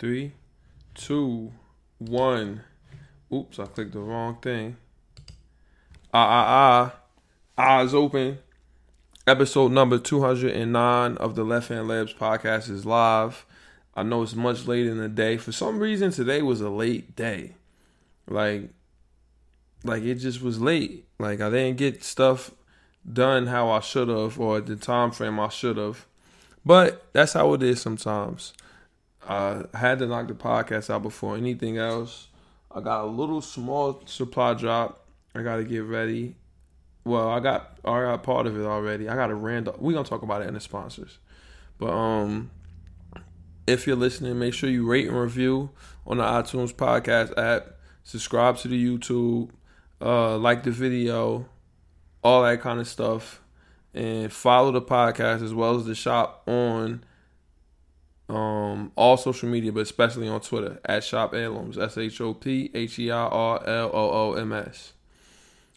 Three, two, one. Oops, I clicked the wrong thing. Ah, ah, ah. Eyes open. Episode number 209 of the Left Hand Layups podcast is live. I know it's much later in the day. For some reason, today was a late day. Like, like it just was late. Like I didn't get stuff done how I should have or the time frame I should have. But that's how it is sometimes. I had to knock the podcast out before anything else. I got a little small supply drop. I got to get ready. Well, I got I got part of it already. I got a random. We gonna talk about it in the sponsors, but um, if you're listening, make sure you rate and review on the iTunes podcast app. Subscribe to the YouTube, uh, like the video, all that kind of stuff, and follow the podcast as well as the shop on um, all social media, but especially on Twitter at Shop Heirlooms. S H O P H E I R L O O M S.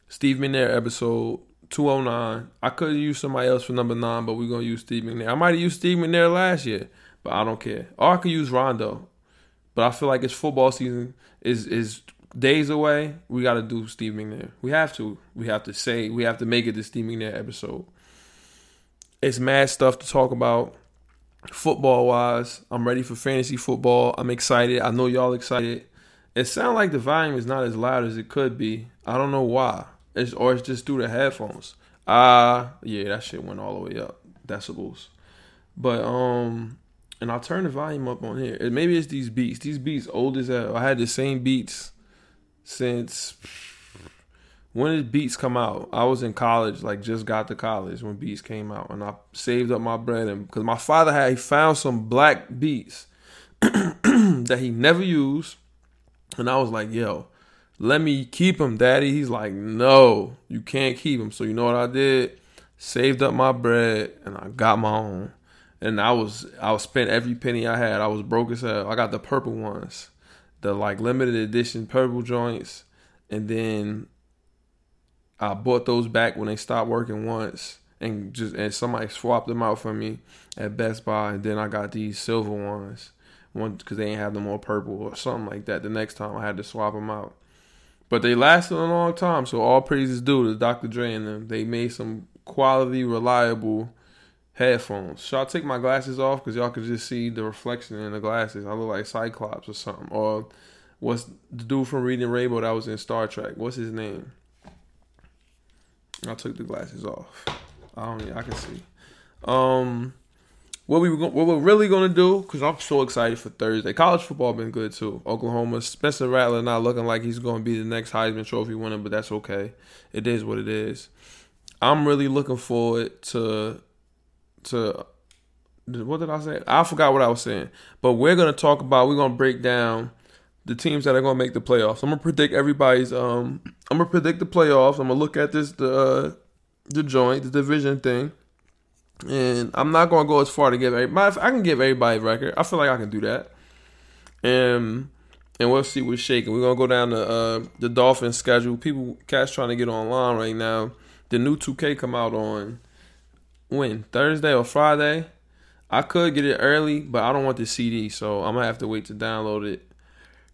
Steve McNair episode 209. I could use somebody else for number nine, but we're gonna use Steve McNair. I might have used Steve McNair last year, but I don't care. Or I could use Rondo. But I feel like it's football season is is days away. We gotta do Steve McNair. We have to. We have to say we have to make it the Steve McNair episode. It's mad stuff to talk about football wise. I'm ready for fantasy football. I'm excited. I know y'all excited. It sounds like the volume is not as loud as it could be. I don't know why. It's or it's just through the headphones. Ah, uh, yeah, that shit went all the way up decibels. But um, and I'll turn the volume up on here. Maybe it's these beats. These beats old as hell. I had the same beats since when did Beats come out? I was in college, like just got to college when Beats came out, and I saved up my bread, and because my father had he found some black Beats that he never used, and I was like, "Yo, let me keep them, Daddy." He's like, "No, you can't keep them." So you know what I did? Saved up my bread, and I got my own. And I was I was spent every penny I had. I was broke as hell. I got the purple ones, the like limited edition purple joints, and then I bought those back when they stopped working once, and just and somebody swapped them out for me at Best Buy, and then I got these silver ones, one because they ain't have them all purple or something like that. The next time I had to swap them out, but they lasted a long time. So all praises due to Dr. Dre and them. They made some quality, reliable headphones. Should I take my glasses off because y'all could just see the reflection in the glasses? I look like Cyclops or something. Or what's the dude from Reading Rainbow that was in Star Trek? What's his name? I took the glasses off. I don't. I can see. Um, what we what we're really gonna do? Because I'm so excited for Thursday. College football been good too. Oklahoma Spencer Rattler not looking like he's gonna be the next Heisman Trophy winner, but that's okay. It is what it is. I'm really looking forward to to what did I say? I forgot what I was saying. But we're gonna talk about. We're gonna break down the teams that are gonna make the playoffs. I'm gonna predict everybody's. Um, I'm gonna predict the playoffs. I'm gonna look at this the uh, the joint, the division thing, and I'm not gonna go as far to give everybody. I can give everybody a record. I feel like I can do that, and and we'll see what's shaking. We're gonna go down the uh, the Dolphins schedule. People, cats trying to get online right now. The new 2K come out on when Thursday or Friday. I could get it early, but I don't want the CD, so I'm gonna have to wait to download it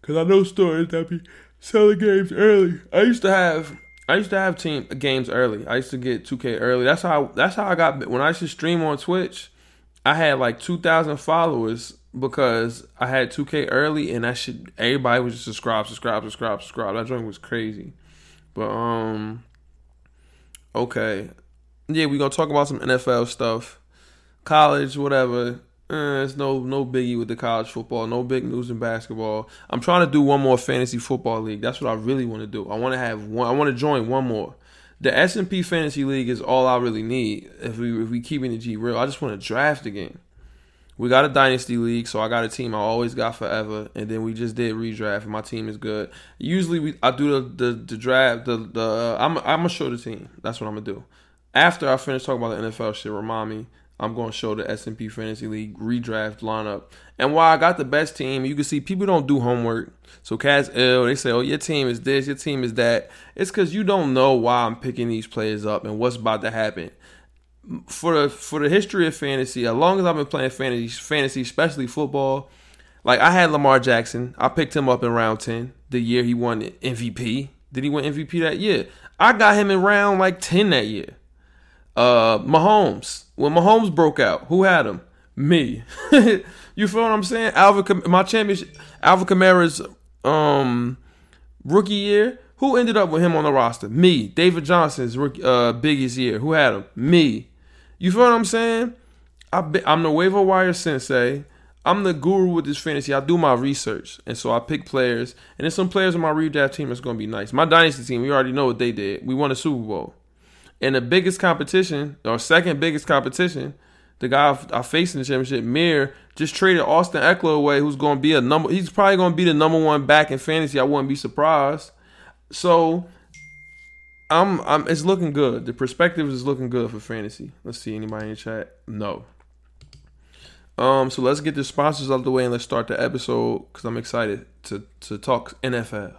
Cause I know stores that be selling games early. I used to have I used to have team games early. I used to get 2K early. That's how that's how I got when I used to stream on Twitch. I had like 2,000 followers because I had 2K early and that shit everybody was just subscribe, subscribe, subscribe, subscribe. That joint was crazy. But um okay. Yeah, we to talk about some NFL stuff. College, whatever. Eh, it's no no biggie with the college football. No big news in basketball. I'm trying to do one more fantasy football league. That's what I really want to do. I want to have one. I want to join one more. The SMP fantasy league is all I really need. If we if we keeping the G real, I just want to draft again. We got a dynasty league, so I got a team I always got forever, and then we just did redraft, and my team is good. Usually, we I do the the, the draft. The the uh, I'm I'm gonna show the team. That's what I'm gonna do. After I finish talking about the NFL shit, remind me I'm going to show the SMP Fantasy League redraft lineup. And while I got the best team, you can see people don't do homework. So Cats L, they say, oh, your team is this, your team is that. It's because you don't know why I'm picking these players up and what's about to happen. For the for the history of fantasy, as long as I've been playing fantasy, fantasy, especially football, Like I had Lamar Jackson. I picked him up in round ten the year he won MVP. Did he win MVP that year? I got him in round like ten that year. Uh, Mahomes. When Mahomes broke out, who had him? Me. you feel what I'm saying? Alvin, my championship, Alvin Kamara's um rookie year. Who ended up with him on the roster? Me. David Johnson's rookie, uh, biggest year. Who had him? Me. You feel what I'm saying? I am the waiver wire sensei. I'm the guru with this fantasy. I do my research, and so I pick players. And there's some players on my redraft team that's going to be nice. My dynasty team, we already know what they did. We won a Super Bowl. And the biggest competition, or second biggest competition, the guy I faced in the championship, Mir, just traded Austin Ekeler away, who's going to be a number. He's probably going to be the number one back in fantasy. I wouldn't be surprised. So, I'm, I'm. It's looking good. The perspective is looking good for fantasy. Let's see anybody in the chat. No. Um. So let's get the sponsors out of the way and let's start the episode because I'm excited to to talk NFL.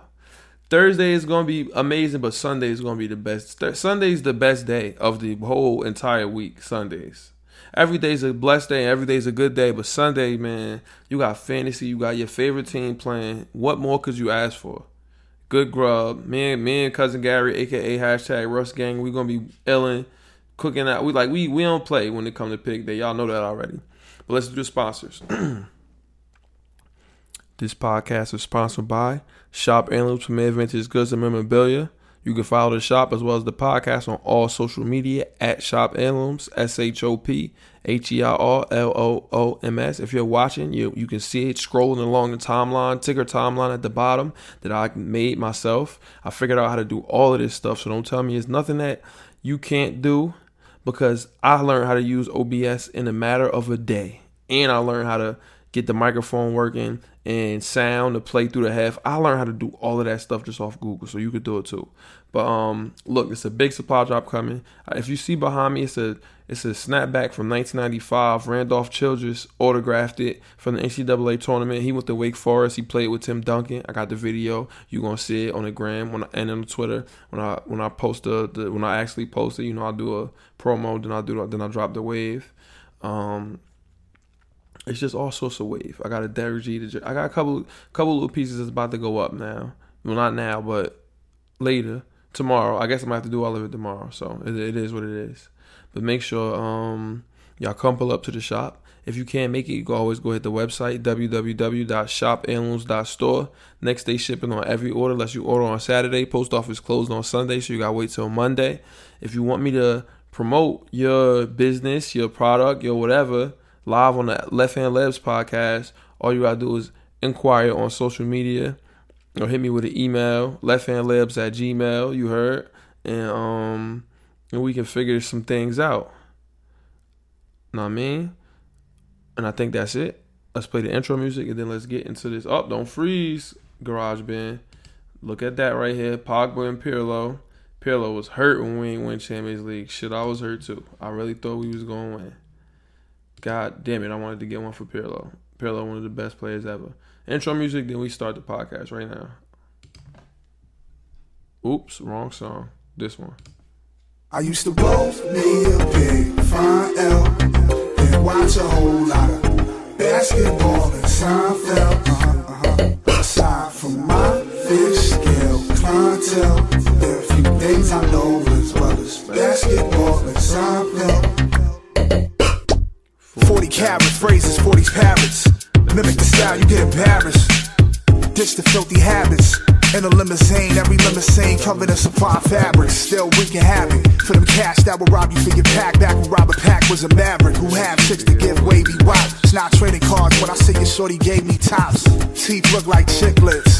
Thursday is going to be amazing, but Sunday is going to be the best. Sunday is the best day of the whole entire week. Sundays. Every day's a blessed day, every day's a good day, but Sunday, man, you got fantasy, you got your favorite team playing. What more could you ask for? Good grub. Me and me and cousin Gary, aka hashtag Russ Gang, we gonna be illing, cooking out. We like we we don't play when it come to pick day. Y'all know that already. But let's do the sponsors. this podcast is sponsored by Shop Heirlooms Premier Vintage Goods and Memorabilia. You can follow the shop as well as the podcast on all social media at Shop Heirlooms, S H O P H E I R L O O M S. If you're watching, you you can see it scrolling along the timeline, ticker timeline at the bottom that I made myself. I figured out how to do all of this stuff, so don't tell me it's nothing that you can't do because I learned how to use OBS in a matter of a day. And I learned how to get the microphone working and sound to play through the half. I learned how to do all of that stuff just off Google, so you could do it too. But um, look, it's a big supply drop coming. Uh, if you see behind me, it's a it's a snapback from 1995. Randolph Childress autographed it from the NCAA tournament. He went to Wake Forest. He played with Tim Duncan. I got the video. You gonna see it on the gram when I, and on Twitter when I when I post the, the when I actually post it. You know, I do a promo, then I do then I drop the wave. Um, it's just all sorts of wave. I got a Derek Jeter. I got a couple couple little pieces that's about to go up now. Well, not now, but later tomorrow. I guess I'm gonna have to do all of it tomorrow. So it, it is what it is. But make sure um y'all come pull up to the shop. If you can't make it, you can always go hit the website www.shopheirlooms.store. Next day shipping on every order, unless you order on Saturday. Post office closed on Sunday, so you gotta wait till Monday. If you want me to promote your business, your product, your whatever live on the Left Hand Layups podcast, all you gotta do is inquire on social media or hit me with an email, lefthandlayups at gmail, you heard. And um and we can figure some things out. Know what I mean? And I think that's it. Let's play the intro music and then let's get into this. Oh, don't freeze, Garage Band. Look at that right here. Pogba and Pirlo. Pirlo was hurt when we ain't win Champions League. Shit, I was hurt too. I really thought we was to win. God damn it, I wanted to get one for Pirlo. Pirlo, one of the best players ever. Intro music, then we start the podcast right now. Oops, wrong song. This one. I used to blow me a big fine L and watch a whole lot of basketball and Seinfeld. Uh-huh, uh-huh. Aside from my fish scale clientele, there are a few things I know as well as basketball and Seinfeld. 40 carat phrases, 40 parrots. Mimic the style, you get embarrassed. Ditch the filthy habits. In a limousine, every limousine covered in supply fabrics. Still wreaking havoc for them cash that will rob you for your pack. Back when Robert Pack was a maverick who had six to give wavy wop. It's not trading cards when I say your shorty gave me tops. Teeth look like chiclets.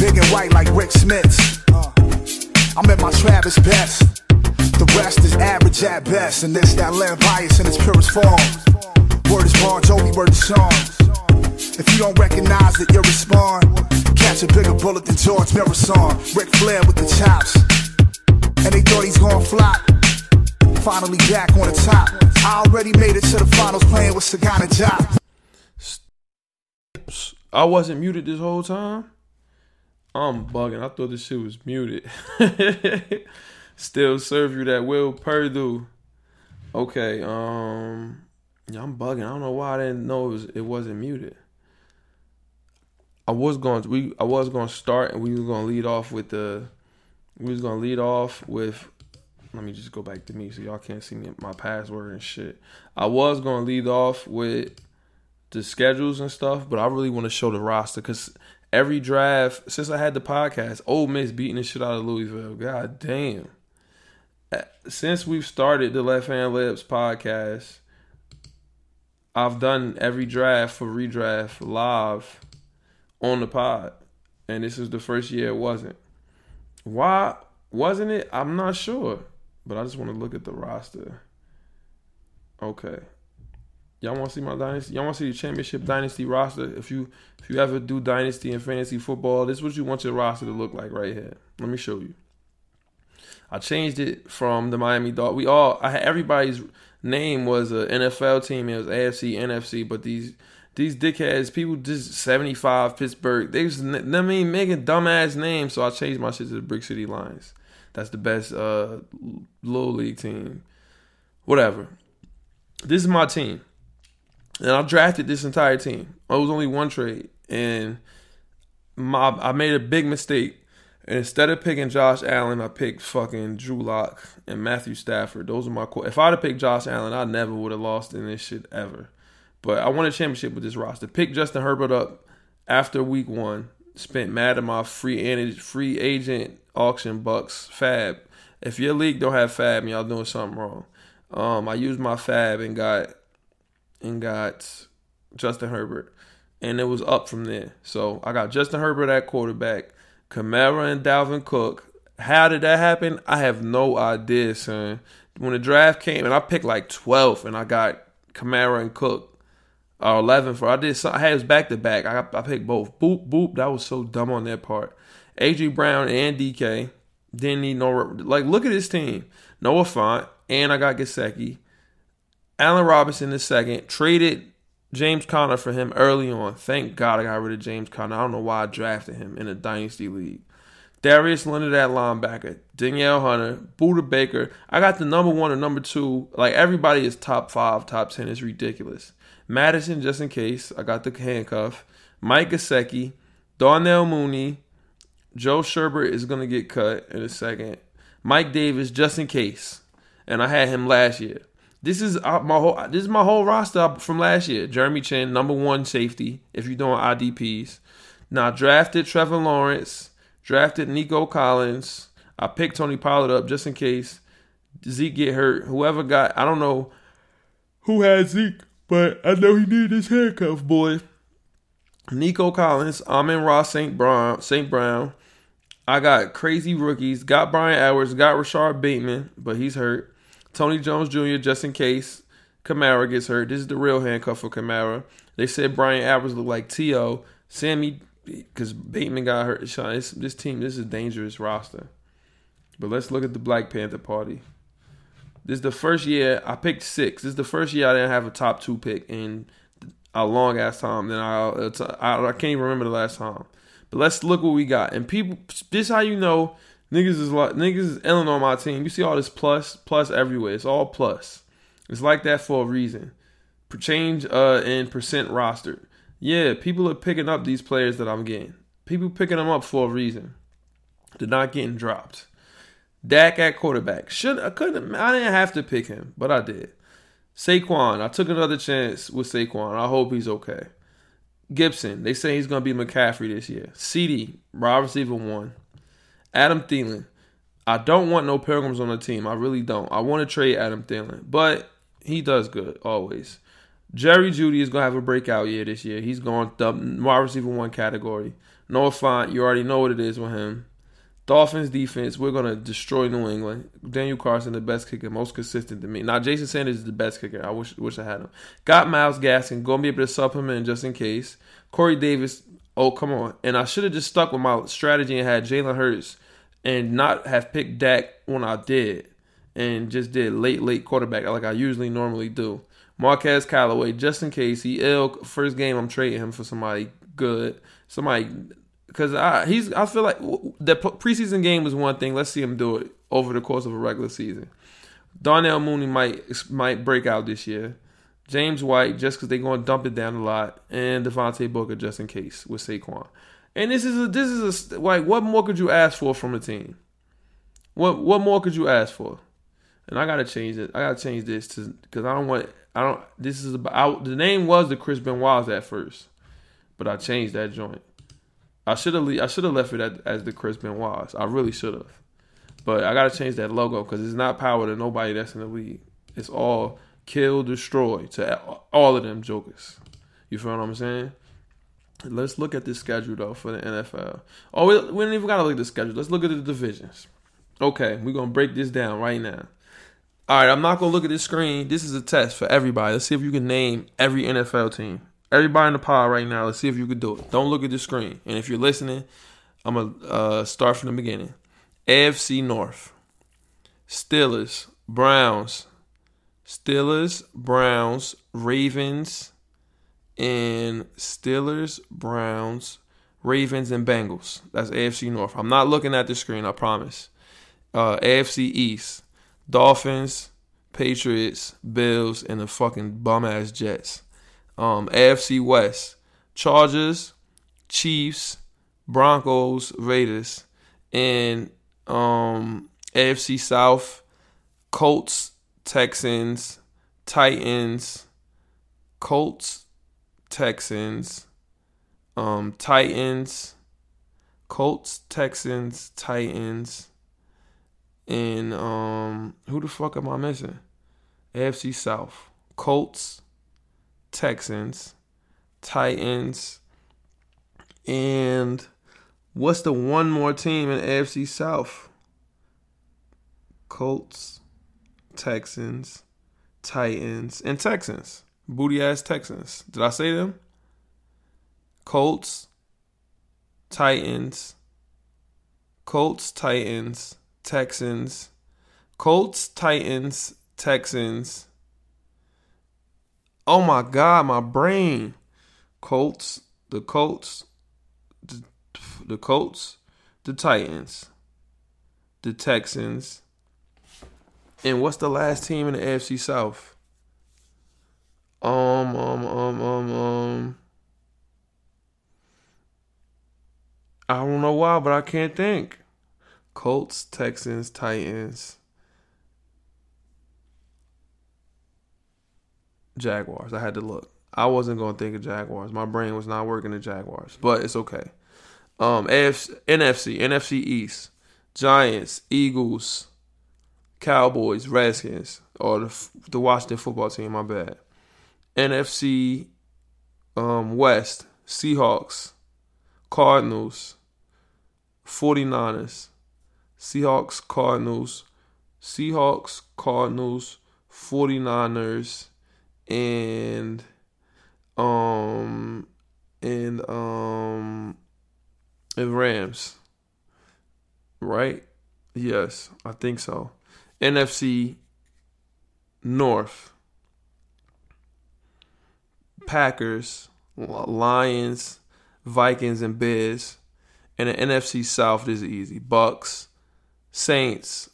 Big and white like Rik Smits. I'm at my Travis best. Rest at best, and this that land bias in its purest form. Word is Bon Jovi, word is song. If you don't recognize it, you'll respond. Catch a bigger bullet than George Muresan. Ric Flair with the chops. And they thought he's gonna flop. Finally back on the top. I already made it to the finals playing with Sagana Job. I wasn't muted this whole time. I'm bugging. I thought this shit was muted. Still serve you that Will Perdue. Okay, um, yeah, I'm bugging. I don't know why I didn't know it, was, it wasn't muted. I was going to, we I was going to start and we were going to lead off with the we was going to lead off with let me just go back to me so y'all can't see me my password and shit. I was going to lead off with the schedules and stuff, but I really want to show the roster cuz every draft since I had the podcast, Ole Miss beating the shit out of Louisville. God damn. Since we've started the Left Hand Layups podcast, I've done every draft for redraft live on the pod, and this is the first year it wasn't. Why wasn't it? I'm not sure, but I just want to look at the roster. Okay, y'all want to see my dynasty? Y'all want to see the championship dynasty roster? If you if you ever do dynasty and fantasy football, this is what you want your roster to look like right here. Let me show you. I changed it from the Miami Dolphins. We all I everybody's name was an NFL team. It was AFC, NFC, but these these dickheads, people just 75 Pittsburgh. They was, I mean, making dumbass names. So I changed my shit to the Brick City Lions. That's the best uh, little league team. Whatever. This is my team. And I drafted this entire team. It was only one trade. And my I made a big mistake. And instead of picking Josh Allen, I picked fucking Drew Lock and Matthew Stafford. Those are my core. If I'd have picked Josh Allen, I never would have lost in this shit ever. But I won a championship with this roster. Pick Justin Herbert up after week one. Spent mad at my free agent, free agent auction bucks fab. If your league don't have fab, y'all doing something wrong. Um, I used my fab and got and got Justin Herbert, and it was up from there. So I got Justin Herbert at quarterback, Kamara and Dalvin Cook. How did that happen? I have no idea, son. When the draft came, and I picked like 12th, and I got Kamara and Cook uh, or 11 for. I did. I had back to back. I I picked both. Boop boop. That was so dumb on their part. AJ Brown and DK didn't need no like. Look at this team. Noah Fant and I got Gesicki. Allen Robinson the second traded James Conner for him early on. Thank God I got rid of James Conner. I don't know why I drafted him in a dynasty league. Darius Leonard at linebacker, Danielle Hunter, Budda Baker. I got the number one and number two. Like everybody is top five, top ten. It's ridiculous. Mattison, just in case. I got the handcuff. Mike Gesicki, Darnell Mooney, Joe Sherbert is gonna get cut in a second. Mike Davis, just in case, and I had him last year. This is uh, my whole. This is my whole roster from last year. Jeremy Chinn, number one safety. If you're doing IDPs, now drafted Trevor Lawrence, drafted Nico Collins. I picked Tony Pollard up just in case Zeke get hurt. Whoever got, I don't know who had Zeke. But I know he needed his handcuff, boy. Nico Collins, Amon-Ra, St. Brown, St. Brown. I got crazy rookies. Got Bryan Edwards, got Rashod Bateman, but he's hurt. Tony Jones Jr. just in case Kamara gets hurt. This is the real handcuff for Kamara. They said Bryan Edwards looked like T.O. Sammy, because Bateman got hurt. This, this team, this is a dangerous roster. But let's look at the Black Panther Party. This is the first year I picked six. This is the first year I didn't have a top two pick in a long ass time. Then I, I, I can't even remember the last time. But let's look what we got. And people, this how you know niggas is like niggas is Ellen on my team. You see all this plus plus everywhere. It's all plus. It's like that for a reason. Change uh in percent roster. Yeah, people are picking up these players that I'm getting. People picking them up for a reason. They're not getting dropped. Dak at quarterback. Should I couldn't I didn't have to pick him, but I did. Saquon, I took another chance with Saquon. I hope he's okay. Gibson, they say he's gonna be McCaffrey this year. CeeDee, wide receiver one. Adam Thielen. I don't want no pilgrims on the team. I really don't. I want to trade Adam Thielen, but he does good always. Jerry Jeudy is gonna have a breakout year this year. He's going the wide receiver one category. Noah Fant, you already know what it is with him. Dolphins defense, we're gonna destroy New England. Daniel Carlson, the best kicker, most consistent to me. Now Jason Sanders is the best kicker. I wish wish I had him. Got Myles Gaskin, gonna be able to supplement just in case. Corey Davis, oh come on. And I should have just stuck with my strategy and had Jalen Hurts and not have picked Dak when I did. And just did late, late quarterback like I usually normally do. Marquez Callaway, just in case he ill. First game, I'm trading him for somebody good. Somebody because I he's I feel like the preseason game was one thing. Let's see him do it over the course of a regular season. Darnell Mooney might might break out this year. James White just because they're going to dump it down a lot, and Devontae Booker just in case with Saquon. And this is a this is a like what more could you ask for from a team? What what more could you ask for? And I gotta change it. I gotta change this to because I don't want I don't. This is about I, the name was the Chris Benoit at first, but I changed that joint. I should have I should have left it at, as the Chris Benoit. I really should have, but I gotta change that logo because it's not power to nobody that's in the league. It's all kill, destroy to all of them jokers. You feel what I'm saying? Let's look at this schedule though for the NFL. Oh, we, we don't even gotta look at the schedule. Let's look at the divisions. Okay, we're gonna break this down right now. All right, I'm not gonna look at this screen. This is a test for everybody. Let's see if you can name every NFL team. Everybody in the pod right now. Let's see if you can do it. Don't look at the screen. And if you're listening, I'm gonna uh, start from the beginning. AFC North. Steelers, Browns, Steelers, Browns, Ravens, and Steelers, Browns, Ravens, and Bengals. That's AFC North. I'm not looking at the screen, I promise. Uh, AFC East, Dolphins, Patriots, Bills, and the fucking bum ass Jets. Um, AFC West, Chargers, Chiefs, Broncos, Raiders, and um, AFC South, Colts, Texans, Titans, Colts, Texans, um, Titans, Colts, Texans, Titans, and um, who the fuck am I missing? AFC South, Colts, Texans, Titans, and what's the one more team in AFC South? Colts, Texans, Titans, and Texans. Booty ass Texans. Did I say them? Colts, Titans, Colts, Titans, Texans, Colts, Titans, Texans. Oh my God, my brain. Colts, the Colts, the, the Colts, the Titans, the Texans, and what's the last team in the AFC South? Um, um, um, um, um. I don't know why, but I can't think. Colts, Texans, Titans, Jaguars. I had to look. I wasn't gonna think of Jaguars. My brain was not working the Jaguars, but it's okay. Um, AFC, NFC, NFC East, Giants, Eagles, Cowboys, Redskins, or the, the Washington football team. My bad. NFC um, West, Seahawks, Cardinals, 49ers, Seahawks, Cardinals, Seahawks, Cardinals, 49ers, and um and um and Rams. Right? Yes, I think so. NFC North. Packers, Lions, Vikings, and Bears. And the NFC South is easy. Bucks, Saints,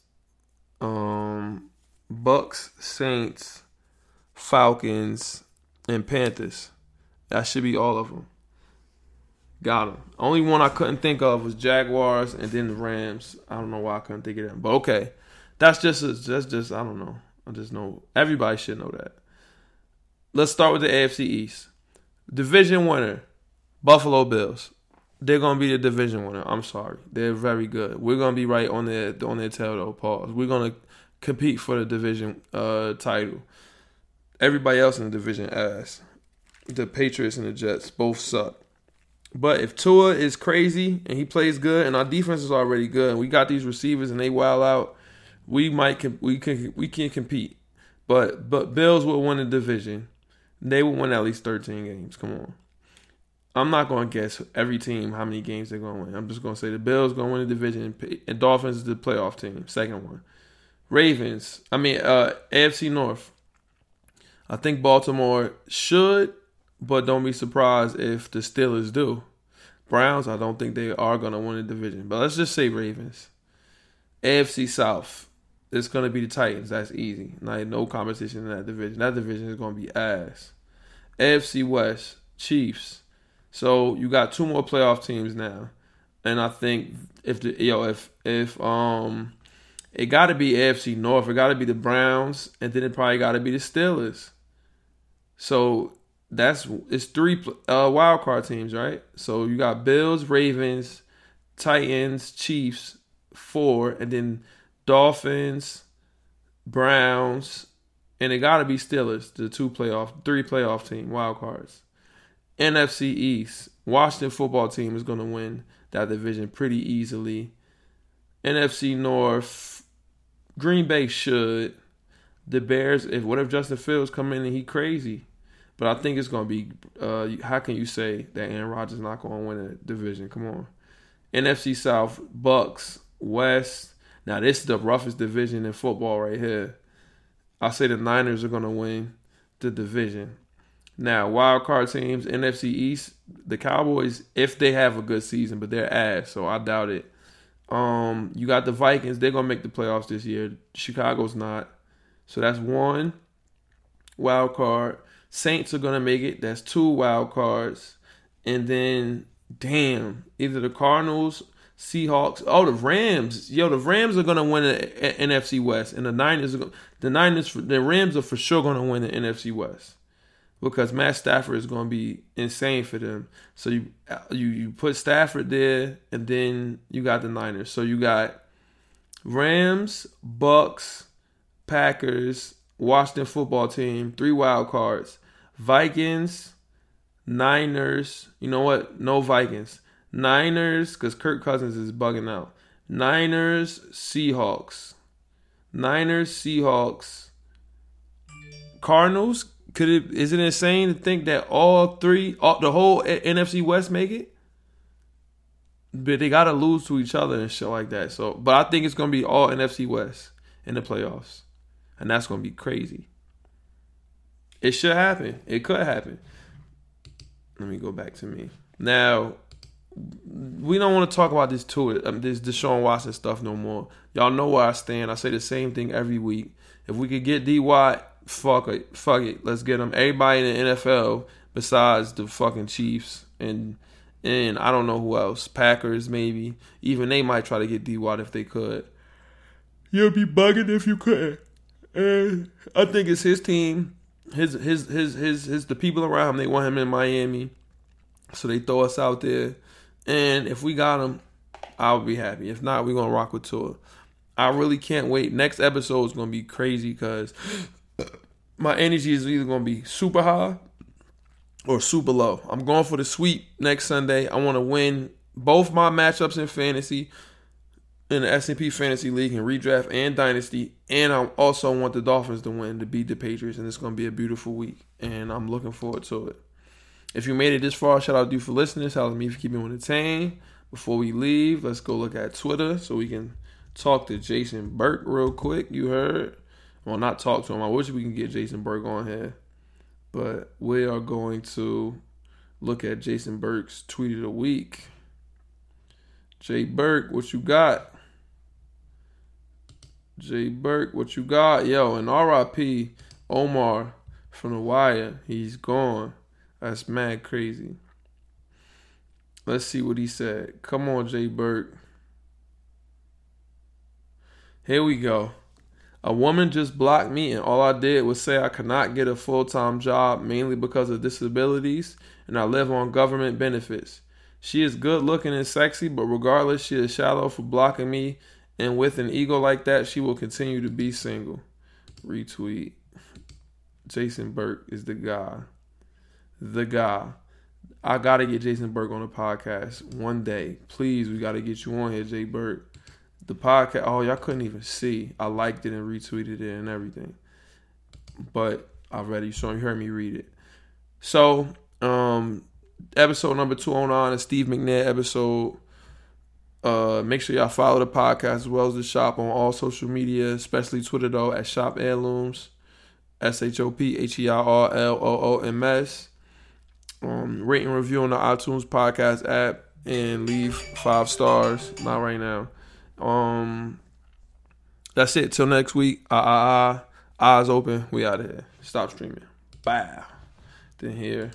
um, Bucks, Saints, Falcons, and Panthers. That should be all of them. Got them. Only one I couldn't think of was Jaguars and then the Rams. I don't know why I couldn't think of them, but okay, that's just a, that's just I don't know. I just know everybody should know that. Let's start with the AFC East. Division winner, Buffalo Bills they're gonna be the division winner. I'm sorry, they're very good. We're gonna be right on their on their tail though. Pause. We're gonna compete for the division uh, title. Everybody else in the division ass. The Patriots and the Jets both suck. But if Tua is crazy and he plays good, and our defense is already good, and we got these receivers and they wild out, we might we can we can compete. But but Bills will win the division. They will win at least 13 games. Come on. I'm not going to guess every team how many games they're going to win. I'm just going to say the Bills going to win the division, and Dolphins is the playoff team, second one. Ravens, I mean uh, AFC North. I think Baltimore should, but don't be surprised if the Steelers do. Browns, I don't think they are going to win the division, but let's just say Ravens. AFC South, it's gonna be the Titans. That's easy. Like no competition in that division. That division is gonna be ass. AFC West, Chiefs. So you got two more playoff teams now, and I think if the yo if if um it got to be AFC North, it got to be the Browns, and then it probably got to be the Steelers. So that's it's three uh, wild card teams, right? So you got Bills, Ravens, Titans, Chiefs, four, and then Dolphins, Browns, and it got to be Steelers, the two playoff, three playoff team wild cards. NFC East, Washington football team is going to win that division pretty easily. NFC North, Green Bay should. The Bears, if what if Justin Fields come in and he crazy? But I think it's gonna be. Uh, how can you say that Aaron Rodgers not gonna win a division? Come on. NFC South, Bucks, West. Now this is the roughest division in football right here. I say the Niners are gonna win the division. Now wild card teams, NFC East, the Cowboys, if they have a good season, but they're ass, so I doubt it. Um, you got the Vikings. They're gonna make the playoffs this year. Chicago's not. So that's one wild card. Saints are gonna make it. That's two wild cards. And then damn, either the Cardinals, Seahawks, oh the Rams. Yo, the Rams are gonna win the NFC West, and the Niners. Are, the Niners, the Rams are for sure gonna win the NFC West because Matt Stafford is to be insane for them. So you uh, you you put Stafford there, and then you got the Niners. So you got Rams, Bucks, Packers, Washington football team, three wild cards, Vikings, Niners. You know what? No Vikings. Niners, because Kirk Cousins is bugging out. Niners, Seahawks. Niners, Seahawks. Cardinals, could it is it insane to think that all three, all, the whole NFC West make it? But they gotta lose to each other and shit like that. So, but I think it's gonna be all NFC West in the playoffs, and that's gonna be crazy. It should happen. It could happen. Let me go back to me now. We don't want to talk about this to um, this Deshaun Watson stuff no more. Y'all know where I stand. I say the same thing every week. If we could get D Watt fuck it, fuck it, let's get him. Everybody in the NFL besides the fucking Chiefs and and I don't know who else, Packers maybe. Even they might try to get D Watt if they could. You'll be bugging if you could. And I think it's his team, his his his his his the people around him. They want him in Miami, so they throw us out there. And if we got him, I'll be happy. If not, we're gonna rock with Tua. I really can't wait. Next episode is gonna be crazy because my energy is either to be super high or super low. I'm going for the sweep next Sunday. I want to win both my matchups in fantasy in the SMP Fantasy League and redraft and dynasty, and I also want the Dolphins to win to beat the Patriots, and it's going to be a beautiful week, and I'm looking forward to it. If you made it this far, shout out to you for listening. Shout out to me for keeping me entertained. Before we leave, let's go look at Twitter so we can talk to Jason Burke real quick. You heard well, not talk to him. I wish we can get Jason Burke on here, but we are going to look at Jason Burke's tweet of the week. Jay Burke, what you got? Jay Burke, what you got? Yo, and RIP Omar from the wire. He's gone. That's mad crazy. Let's see what he said. Come on, Jay Burke. Here we go. A woman just blocked me, and all I did was say I could not get a full time job mainly because of disabilities, and I live on government benefits. She is good looking and sexy, but regardless, she is shallow for blocking me, and with an ego like that, she will continue to be single. Retweet. Jason Burke is the guy. The guy. I gotta get Jason Burke on the podcast one day. Please, we gotta get you on here, Jay Burke the podcast. Oh, y'all couldn't even see. I liked it and retweeted it and everything. But I read it, so you heard me read it. So, um, episode number two on on is Steve McNair episode. Uh, make sure y'all follow the podcast as well as the shop on all social media, especially Twitter though at Shop Heirlooms, S H O P H E R R L O O M S. Um, rate and review on the iTunes podcast app and leave five stars. Not right now. Um, That's it. Till next week. Ah ah ah. Eyes open. We out of here. Stop streaming. Bye. Then here.